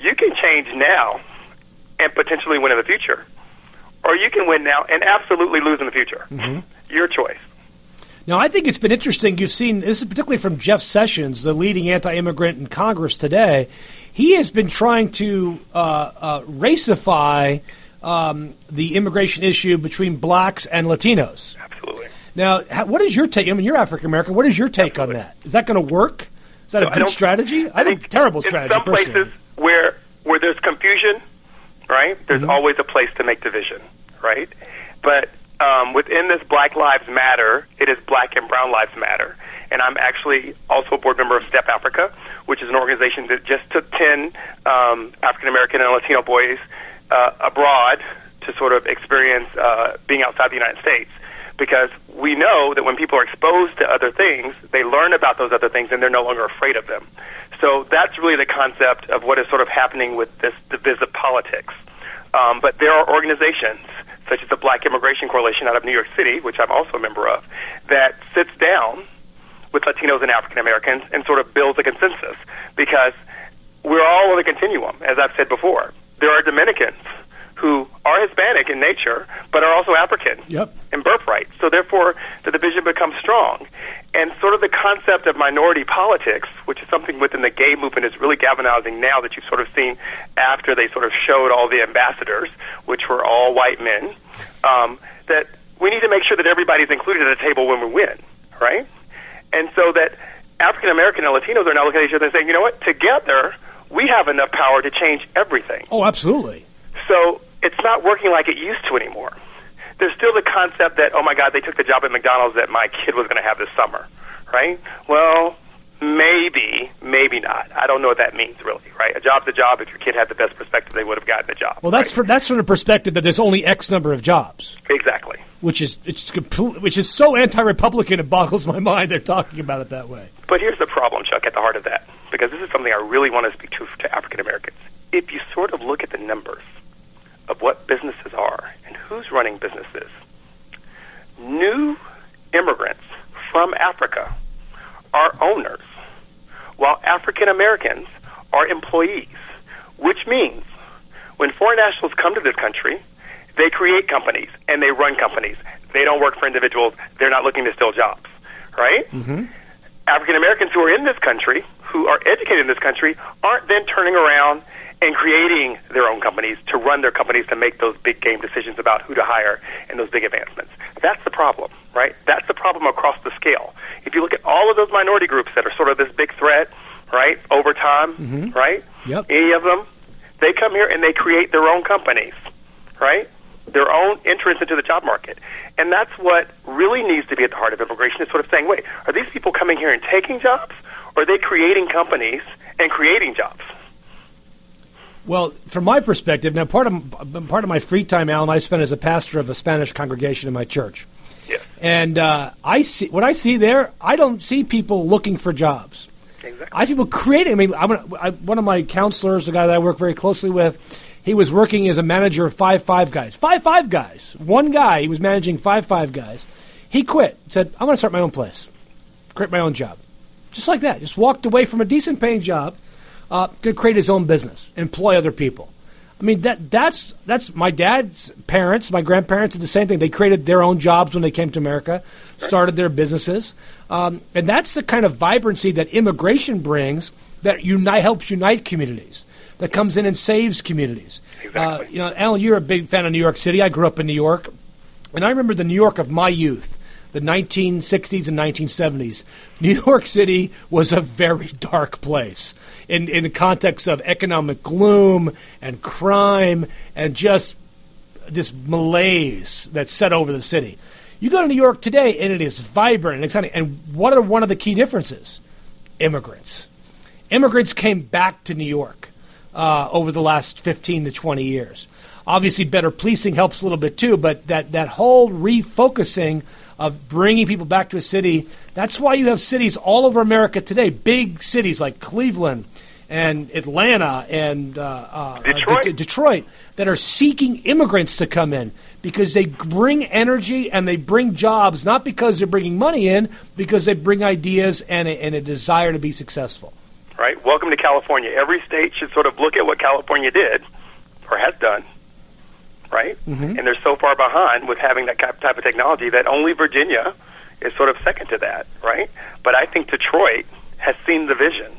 You can change now and potentially win in the future, or you can win now and absolutely lose in the future. Your choice. Now, I think it's been interesting. You've seen this is particularly from Jeff Sessions, the leading anti-immigrant in Congress today. He has been trying to uh, uh, racify um, the immigration issue between blacks and Latinos. Absolutely. Now, how, what is your take? I mean, you're African American. What is your take on that? Is that going to work? Is that a good strategy? I, think terrible strategy. In some places where where there's confusion, right? There's Mm-hmm. always a place to make division, right? But um, within this Black Lives Matter, it is Black and Brown Lives Matter. And I'm actually also a board member of Step Africa, which is an organization that just took 10 um, African American and Latino boys uh, abroad to sort of experience uh, being outside the United States because we know that when people are exposed to other things, they learn about those other things and they're no longer afraid of them. So that's really the concept of what is sort of happening with this divisive politics. Um, but there are organizations such as the Black Immigration Coalition out of New York City, which I'm also a member of, that sits down with Latinos and African Americans and sort of builds a consensus because we're all on a continuum, as I've said before. There are Dominicans who are Hispanic in nature, but are also African Yep. in birthright. So therefore, the division becomes strong. And sort of the concept of minority politics, which is something within the gay movement, is really galvanizing now that you've sort of seen after they sort of showed all the ambassadors, which were all white men, um, that we need to make sure that everybody's included at the table when we win, right? And so that African American and Latinos are now looking at each other and saying, you know what, together we have enough power to change everything. Oh, absolutely. So it's not working like it used to anymore. There's still the concept that, oh my God, they took the job at McDonald's that my kid was going to have this summer, right? Well, maybe, maybe not. I don't know what that means really, right? A job's a job. If your kid had the best perspective, they would have gotten the job. Well, that's right? for, that's from the perspective that there's only X number of jobs, exactly. which is it's complete, which is so anti-Republican it boggles my mind. They're talking about it that way. But here's the problem, Chuck, at the heart of that, because this is something I really want to speak to to African Americans. If you sort of look at the numbers of what businesses are and who's running businesses, new immigrants from Africa are owners, while African Americans are employees, which means when foreign nationals come to this country, they create companies and they run companies. They don't work for individuals. They're not looking to steal jobs, right? Mm-hmm. African Americans who are in this country, who are educated in this country, aren't then turning around and creating their own companies to run their companies to make those big game decisions about who to hire and those big advancements. That's the problem, right? That's the problem across the scale. If you look at all of those minority groups that are sort of this big threat, right, over time, mm-hmm. right? Yep. Any of them, they come here and they create their own companies, right? Their own entrance into the job market. And that's what really needs to be at the heart of immigration is sort of saying, wait, are these people coming here and taking jobs? Or are they creating companies and creating jobs? Well, from my perspective, now part of part of my free time, Alan, I spend as a pastor of a Spanish congregation in my church, and uh, I see what I see there. I don't see people looking for jobs. Exactly. I see people creating. I mean, I'm gonna, I, one of my counselors, the guy that I work very closely with, he was working as a manager of five five guys. Five five guys. One guy, he was managing five five guys. He quit. Said, "I'm going to start my own place, create my own job." Just like that. Just walked away from a decent paying job, uh, to create his own business, employ other people. I mean that that's that's my dad's parents, my grandparents did the same thing. They created their own jobs when they came to America, started their businesses, um, and that's the kind of vibrancy that immigration brings that unite helps unite communities. That comes in and saves communities. Exactly. Uh, you know, Alan, you're a big fan of New York City. I grew up in New York, and I remember the New York of my youth the 1960s and 1970s, New York City was a very dark place in, in the context of economic gloom and crime and just this malaise that set over the city. You go to New York today, and it is vibrant and exciting. And what are one of the key differences? Immigrants. Immigrants came back to New York uh, over the last 15 to 20 years. Obviously, better policing helps a little bit too, but that, that whole refocusing of bringing people back to a city, that's why you have cities all over America today, big cities like Cleveland and Atlanta and uh, uh, Detroit. De- Detroit that are seeking immigrants to come in because they bring energy and they bring jobs, not because they're bringing money in, because they bring ideas and a, and a desire to be successful. right? Welcome to California. Every state should sort of look at what California did or has done, right? Mm-hmm. And they're so far behind with having that type of technology that only Virginia is sort of second to that, right? But I think Detroit has seen the vision,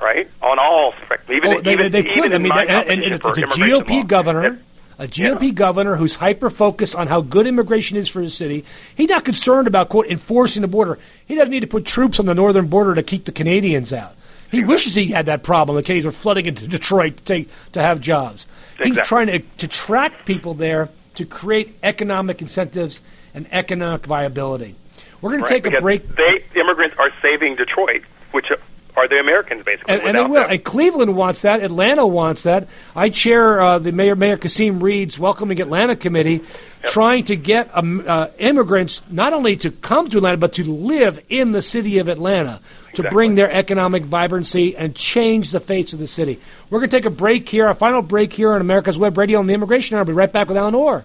right? On all even Oh, they, even, they even could. I mean, my and, and it's a GOP law. governor, a GOP governor who's hyper focused on how good immigration is for his city. He's not concerned about quote enforcing the border. He doesn't need to put troops on the northern border to keep the Canadians out. He wishes he had that problem. The Canadians were flooding into Detroit to take to have jobs. He's trying to to track people there to create economic incentives and economic viability. We're going to take a break. They immigrants are saving Detroit, which are the Americans basically. And, and they will. And Cleveland wants that. Atlanta wants that. I chair uh, the Mayor Mayor Kasim Reed's Welcoming Atlanta Committee, trying to get um, uh, immigrants not only to come to Atlanta but to live in the city of Atlanta to Exactly. bring their economic vibrancy and change the face of the city. We're going to take a break here, a final break here on America's Web Radio on the Immigration Hour. I'll be right back with Alan Orr.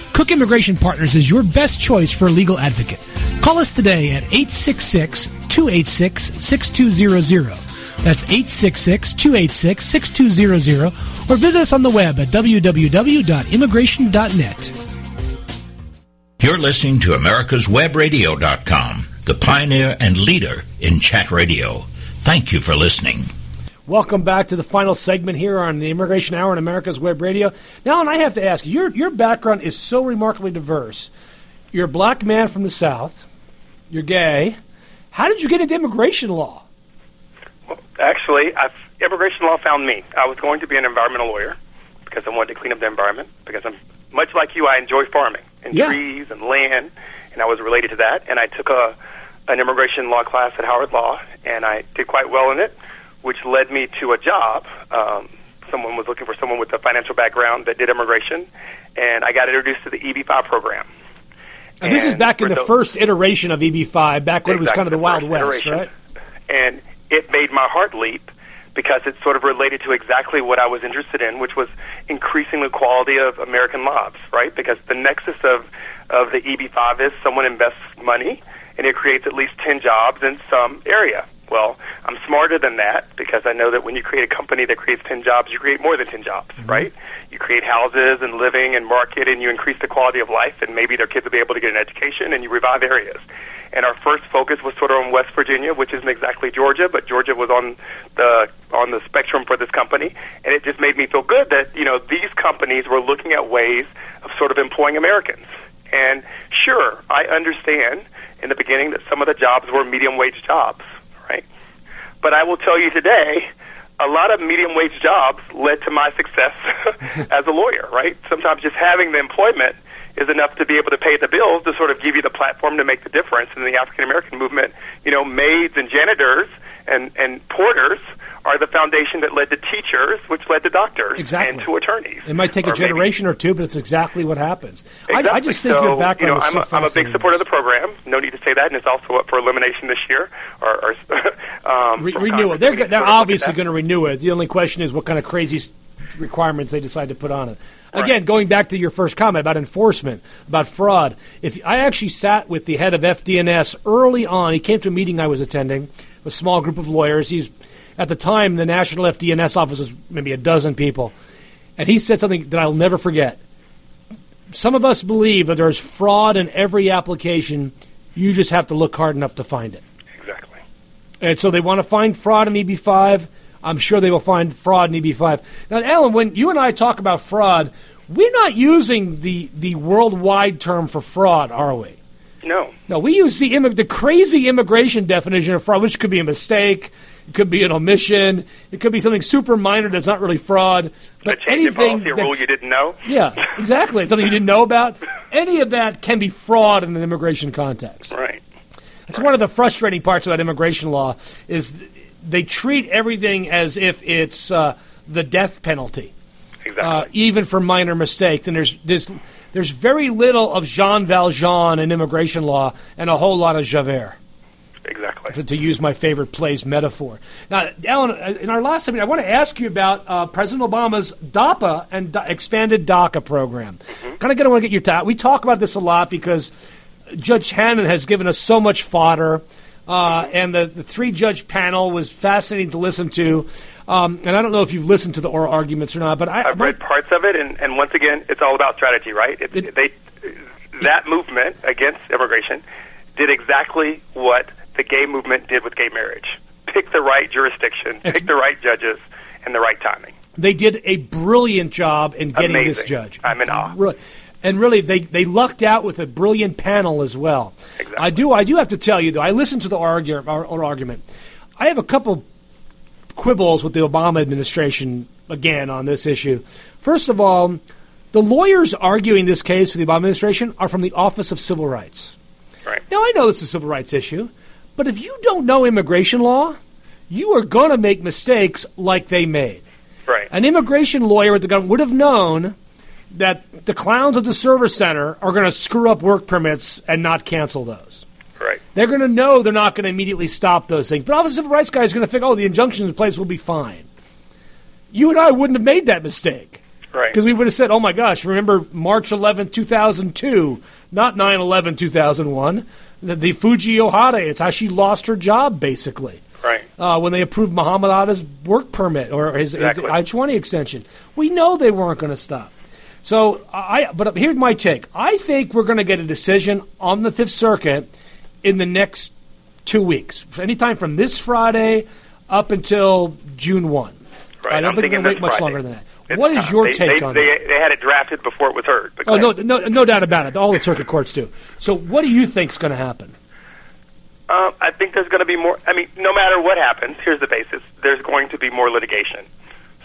Kuck Immigration Partners is your best choice for a legal advocate. Call us today at 866-286-6200. That's 866-286-6200 or visit us on the web at www.immigration.net. You're listening to America's americaswebradio.com, the pioneer and leader in chat radio. Thank you for listening. Welcome back to the final segment here on the Immigration Hour on America's Web Radio. Now, and I have to ask you, your, your background is so remarkably diverse. You're a black man from the South. You're gay. How did you get into immigration law? Well, actually, I've, immigration law found me. I was going to be an environmental lawyer because I wanted to clean up the environment. Because I'm much like you, I enjoy farming and Yeah. trees and land, and I was related to that. And I took a an immigration law class at Howard Law, and I did quite well in it, which led me to a job. Um, someone was looking for someone with a financial background that did immigration, and I got introduced to the EB5 program. And this is back in the the- first iteration of EB5, back when it was kind of the, Wild West, iteration. right? And it made my heart leap because it sort of related to exactly what I was interested in, which was increasing the quality of American lives, right? Because the nexus of, of the EB5 is someone invests money and it creates at least 10 jobs in some area. Well, I'm smarter than that because I know that when you create a company that creates 10 jobs, you create more than 10 jobs, mm-hmm. right? You create houses and living and market and you increase the quality of life and maybe their kids will be able to get an education and you revive areas. And our first focus was sort of on West Virginia, which isn't exactly Georgia, but Georgia was on the on the spectrum for this company, and it just made me feel good that you know these companies were looking at ways of sort of employing Americans. And sure, I understand in the beginning that some of the jobs were medium wage jobs, right? But I will tell you today, a lot of medium wage jobs led to my success as a lawyer, right? Sometimes just having the employment is enough to be able to pay the bills to sort of give you the platform to make the difference. In the African American movement, you know, maids and janitors and, and porters are the foundation that led to teachers, which led to doctors Exactly. and to attorneys. It might take a Or maybe- generation or two, but it's exactly what happens. Exactly. I, I just think so, your background you know, I'm, so a, I'm a big supporter of the program. No need to say that, and it's also up for elimination this year. Or, or um, Re- from renew Congress. it. They're, We go- need to they're sort of look at obviously going to renew it. The only question is what kind of crazy requirements they decide to put on it. Again, going back to your first comment about enforcement, about fraud. If I actually sat with the head of FDNS early on, he came to a meeting I was attending, a small group of lawyers. He's at the time the national FDNS office was maybe a dozen people, and he said something that I'll never forget. Some of us believe that there's fraud in every application. You just have to look hard enough to find it. Exactly. And so they want to find fraud in EB5. I'm sure they will find fraud in EB5. Now, Alan, when you and I talk about fraud, we're not using the, the worldwide term for fraud, are we? No. No, we use the immig- the crazy immigration definition of fraud, which could be a mistake, it could be an omission, it could be something super minor that's not really fraud. But anything policy, rule you didn't know. yeah, exactly, something you didn't know about. Any of that can be fraud in an immigration context. Right. It's one of the frustrating parts about immigration law is they treat everything as if it's uh, the death penalty, Exactly. uh, even for minor mistakes. And there's there's there's very little of Jean Valjean in immigration law, and a whole lot of Javert. exactly. To, to use my favorite plays metaphor. Now, Alan, uh, in our last segment, I want to ask you about uh, President Obama's DAPA and D- expanded DACA program. Kind of going to want to get your thought. We talk about this a lot because Judge Hanen has given us so much fodder, uh, and the, the three judge panel was fascinating to listen to. Um, and I don't know if you've listened to the oral arguments or not, but I, I've read parts of it, and, and once again, it's all about strategy, right? It, It- they that movement against immigration did exactly what the gay movement did with gay marriage: pick the right jurisdiction, pick the right judges, and the right timing. they did a brilliant job in getting this judge. I'm in awe. Really. and really they, they lucked out with a brilliant panel as well. Exactly. I do I do have to tell you though I listened to the argu- our, our argument. I have a couple quibbles with the Obama administration again on this issue. First of all, the lawyers arguing this case for the Obama administration are from the Office of Civil Rights. Right. Now I know this is a civil rights issue, but if you don't know immigration law, you are going to make mistakes like they made. Right. An immigration lawyer at the government would have known that the clowns at the service center are going to screw up work permits and not cancel those. They're going to know they're not going to immediately stop those things. But Office of Civil Rights guy is going to think, oh, the injunctions in place will be fine. You and I wouldn't have made that mistake. Right. Because we would have said, oh my gosh, remember March 11, 2002, not 9 11, 2001. The, the Fuji Ohara, it's how she lost her job, basically. Right. Uh, when they approved Muhammad Atta's work permit or his, Exactly. his I 20 extension. We know they weren't going to stop. So, I, but here's my take. I think we're going to get a decision on the Fifth Circuit in the next two weeks, anytime from this Friday up until June 1. Right. I don't I'm think thinking wait much Friday. longer than that. It's what is your They- take they, on they, that? They had it drafted before it was heard. Oh, no, no, no doubt about it. All the circuit courts do. So, what do you think is going to happen? Um, I think there's going to be more. I mean, no matter what happens, here's the basis: there's going to be more litigation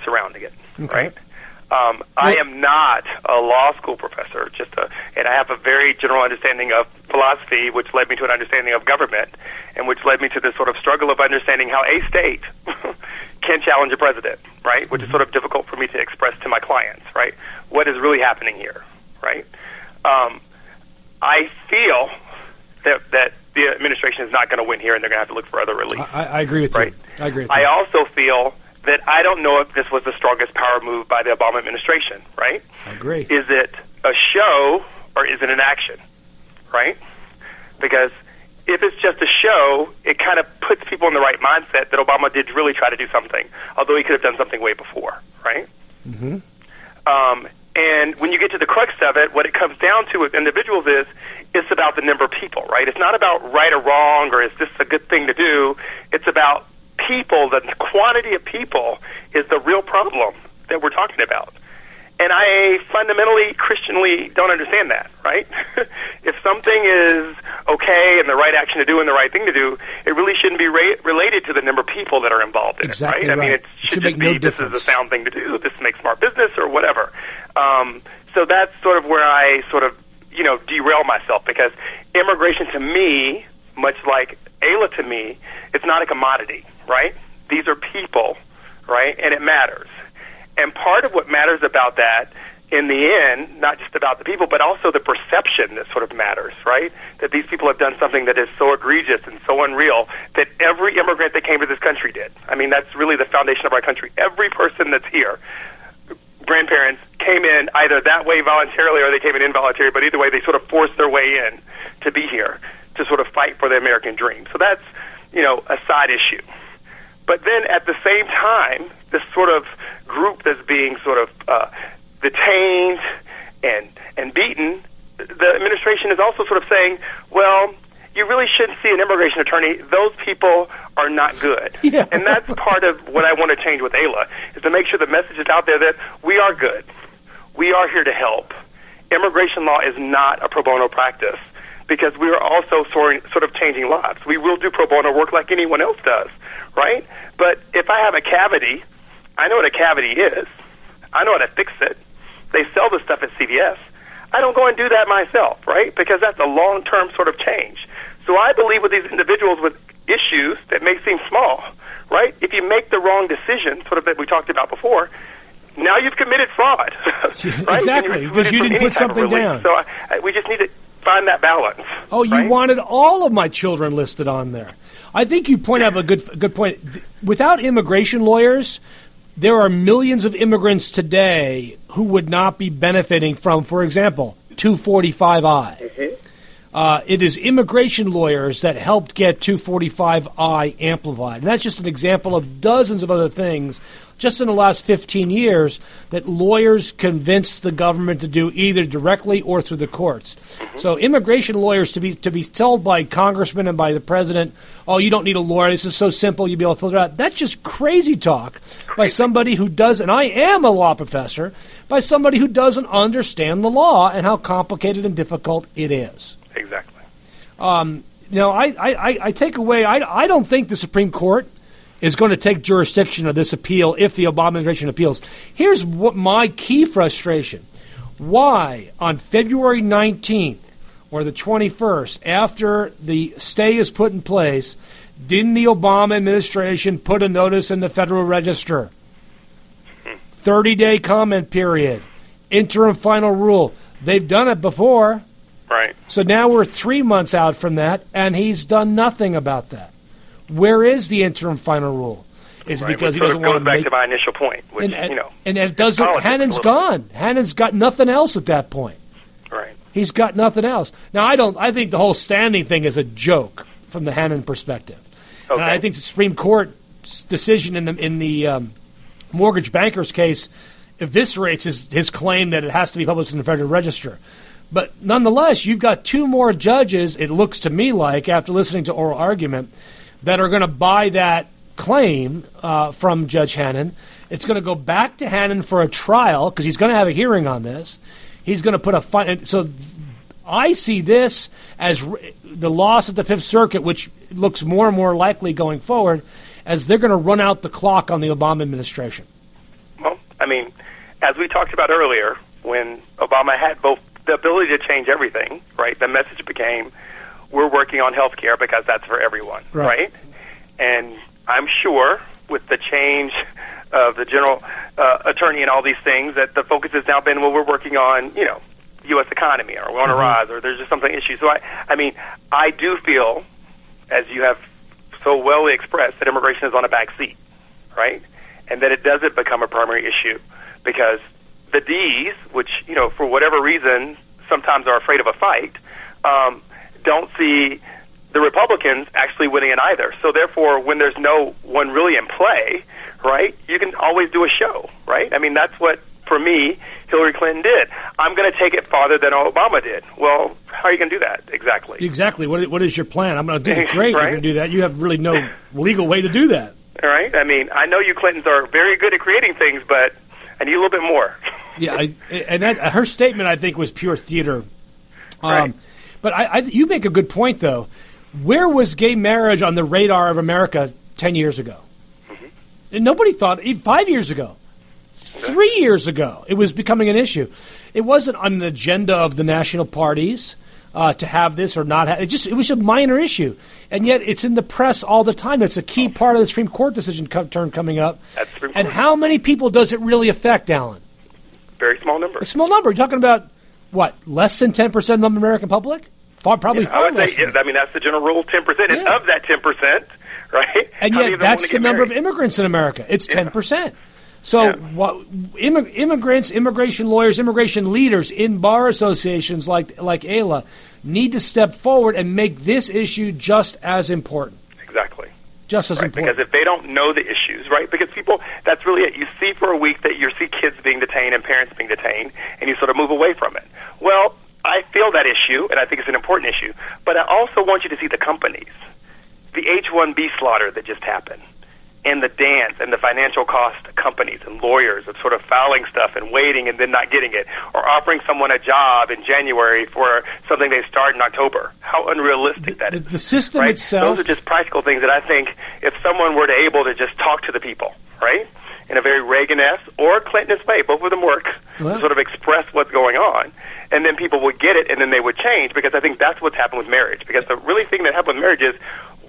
surrounding it, right? Um, I am not a law school professor, just a, and I have a very general understanding of philosophy, which led me to an understanding of government, and which led me to this sort of struggle of understanding how a state can challenge a president, right? Which is sort of difficult for me to express to my clients, right? What is really happening here, right? Um, I feel that that the administration is not going to win here, and they're going to have to look for other relief. I, I agree with Right. you. I agree with I you. also feel that I don't know if this was the strongest power move by the Obama administration, right? I agree. Is it a show or is it an action, right? Because if it's just a show, it kind of puts people in the right mindset that Obama did really try to do something, although he could have done something way before, right? Mm-hmm. Um, and when you get to the crux of it, what it comes down to with individuals is it's about the number of people, right? It's not about right or wrong or is this a good thing to do. It's about people. The quantity of people is the real problem that we're talking about. And I fundamentally Christianly don't understand that, right? if something is okay and the right action to do and the right thing to do, it really shouldn't be ra- related to the number of people that are involved in Exactly it, right? I mean, right. it It should, should just make no be this is a sound thing to do. This makes smart business or whatever. Um, so that's sort of where I sort of you know derail myself because immigration to me, much like AILA to me, it's not a commodity, right? These are people, right? And it matters. And part of what matters about that in the end, not just about the people, but also the perception that sort of matters, right? That these people have done something that is so egregious and so unreal that every immigrant that came to this country did. I mean, that's really the foundation of our country. Every person that's here, grandparents, came in either that way voluntarily or they came in involuntarily, but either way, they sort of forced their way in to be here to sort of fight for the American dream. So that's, you know, a side issue. But then at the same time, this sort of group that's being sort of uh, detained and and beaten, the administration is also sort of saying, well, you really shouldn't see an immigration attorney. Those people are not good. Yeah. And that's part of what I want to change with AILA, is to make sure the message is out there that we are good. We are here to help. Immigration law is not a pro bono practice because we are also sort sort of changing lives. We will do pro bono work like anyone else does, right? But if I have a cavity, I know what a cavity is. I know how to fix it. They sell the stuff at CVS. I don't go and do that myself, right? Because that's a long-term sort of change. So I believe with these individuals with issues that may seem small, right? If you make the wrong decision, sort of that we talked about before, now you've committed fraud, right? Exactly, because you didn't put something down. So I, I, we just need to find that balance. Oh, you right? wanted all of my children listed on there. I think you point out a good good point. Without immigration lawyers, there are millions of immigrants today who would not be benefiting from, for example, 245i. Uh, it is immigration lawyers that helped get 245I amplified. And that's just an example of dozens of other things just in the last 15 years that lawyers convinced the government to do either directly or through the courts. So immigration lawyers to be to be told by congressmen and by the president, "Oh, you don't need a lawyer. This is so simple. You'll be able to filter it out." That's just crazy talk by somebody who does and I am a law professor, by somebody who doesn't understand the law and how complicated and difficult it is. Exactly. Um, you know, I, I, I take away, I, I don't think the Supreme Court is going to take jurisdiction of this appeal if the Obama administration appeals. Here's what my key frustration. Why, on February 19th or the 21st, after the stay is put in place, didn't the Obama administration put a notice in the Federal Register? 30 day comment period, interim final rule. They've done it before. Right. So now we're three months out from that, and he's done nothing about that. Where is the interim final rule? Is it because he doesn't want to back make? to my initial point, which and, and, you know, and it doesn't. Hanen's gone. Hanen's got nothing else at that point. right. He's got nothing else. Now I don't. I think the whole standing thing is a joke from the Hanen perspective. And Okay. I think the Supreme Court's decision in the in the um, mortgage bankers case eviscerates his his claim that it has to be published in the Federal Register. But nonetheless, you've got two more judges. It looks to me like after listening to oral argument that are going to buy that claim uh, from Judge Hanen. It's going to go back to Hanen for a trial because he's going to have a hearing on this. He's going to put a fine. So I see this as r- the loss at the Fifth Circuit, which looks more and more likely going forward, as they're going to run out the clock on the Obama administration. Well, I mean, as we talked about earlier, when Obama had both the ability to change everything, right? The message became, "We're working on health care because that's for everyone," Right. right? And I'm sure with the change of the general uh, attorney and all these things, that the focus has now been, well, we're working on, you know, U.S. economy, or we're on a rise, or there's just something issue. So I, I mean, I do feel, as you have so well expressed, that immigration is on a back seat, right? And that it doesn't become a primary issue because the D's, which you know for whatever reason sometimes are afraid of a fight, um, don't see the Republicans actually winning it either. So therefore, when there's no one really in play, right, you can always do a show, right? I mean, that's what for me Hillary Clinton did. I'm going to take it farther than Obama did. Well, how are you going to do that exactly? Exactly. What, what is your plan? I'm going to do it great. Right. You're going to do that. You have really no legal way to do that. All right. I mean, I know you Clintons are very good at creating things, but I need a little bit more. Yeah, I, and that, her statement, I think, was pure theater. Um, Right. But I, I, you make a good point, though. Where was gay marriage on the radar of America ten years ago? And nobody thought even five years ago, three years ago, it was becoming an issue. It wasn't on the agenda of the national parties uh, to have this or not. Have, it just it was a minor issue, and yet it's in the press all the time. It's a key part of the Supreme Court decision co- term coming up. And how many people does it really affect, Alan? Very small number. A small number. You're talking about what? Less than ten percent of the American public? Far, probably I far would less. say, I mean, that's the general rule, 10%. And of that 10%, right? and yet that's the number of immigrants in America. It's Yeah. ten percent. So, Yeah. what, immig- immigrants, immigration lawyers, immigration leaders in bar associations like like AILA need to step forward and make this issue just as important. Exactly. Just as Right, important. because if they don't know the issues, right? Because people, that's really it. You see for a week that you see kids being detained and parents being detained, and you sort of move away from it. Well, I feel that issue, and I think it's an important issue. But I also want you to see the companies, the H-1B slaughter that just happened, and the dance and the financial cost to companies and lawyers of sort of filing stuff and waiting and then not getting it, or offering someone a job in January for something they start in October. How unrealistic that the, is. the system right? itself. Those are just practical things that I think if someone were to able to just talk to the people, right, in a very Reagan-esque or Clinton-esque way, both of them work, Well. to sort of express what's going on, and then people would get it, and then they would change. Because I think that's what's happened with marriage. Because the really thing that happened with marriage is,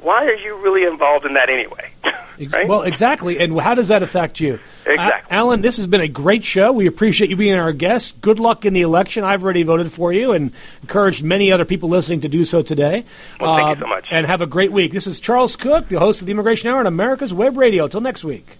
why are you really involved in that anyway? Right? Well, exactly. And how does that affect you? Exactly. A- Alan, this has been a great show. We appreciate you being our guest. Good luck in the election. I've already voted for you and encouraged many other people listening to do so today. Well, thank you Uh, so much. And have a great week. This is Charles Kuck, the host of the Immigration Hour on America's Web Radio. Until next week.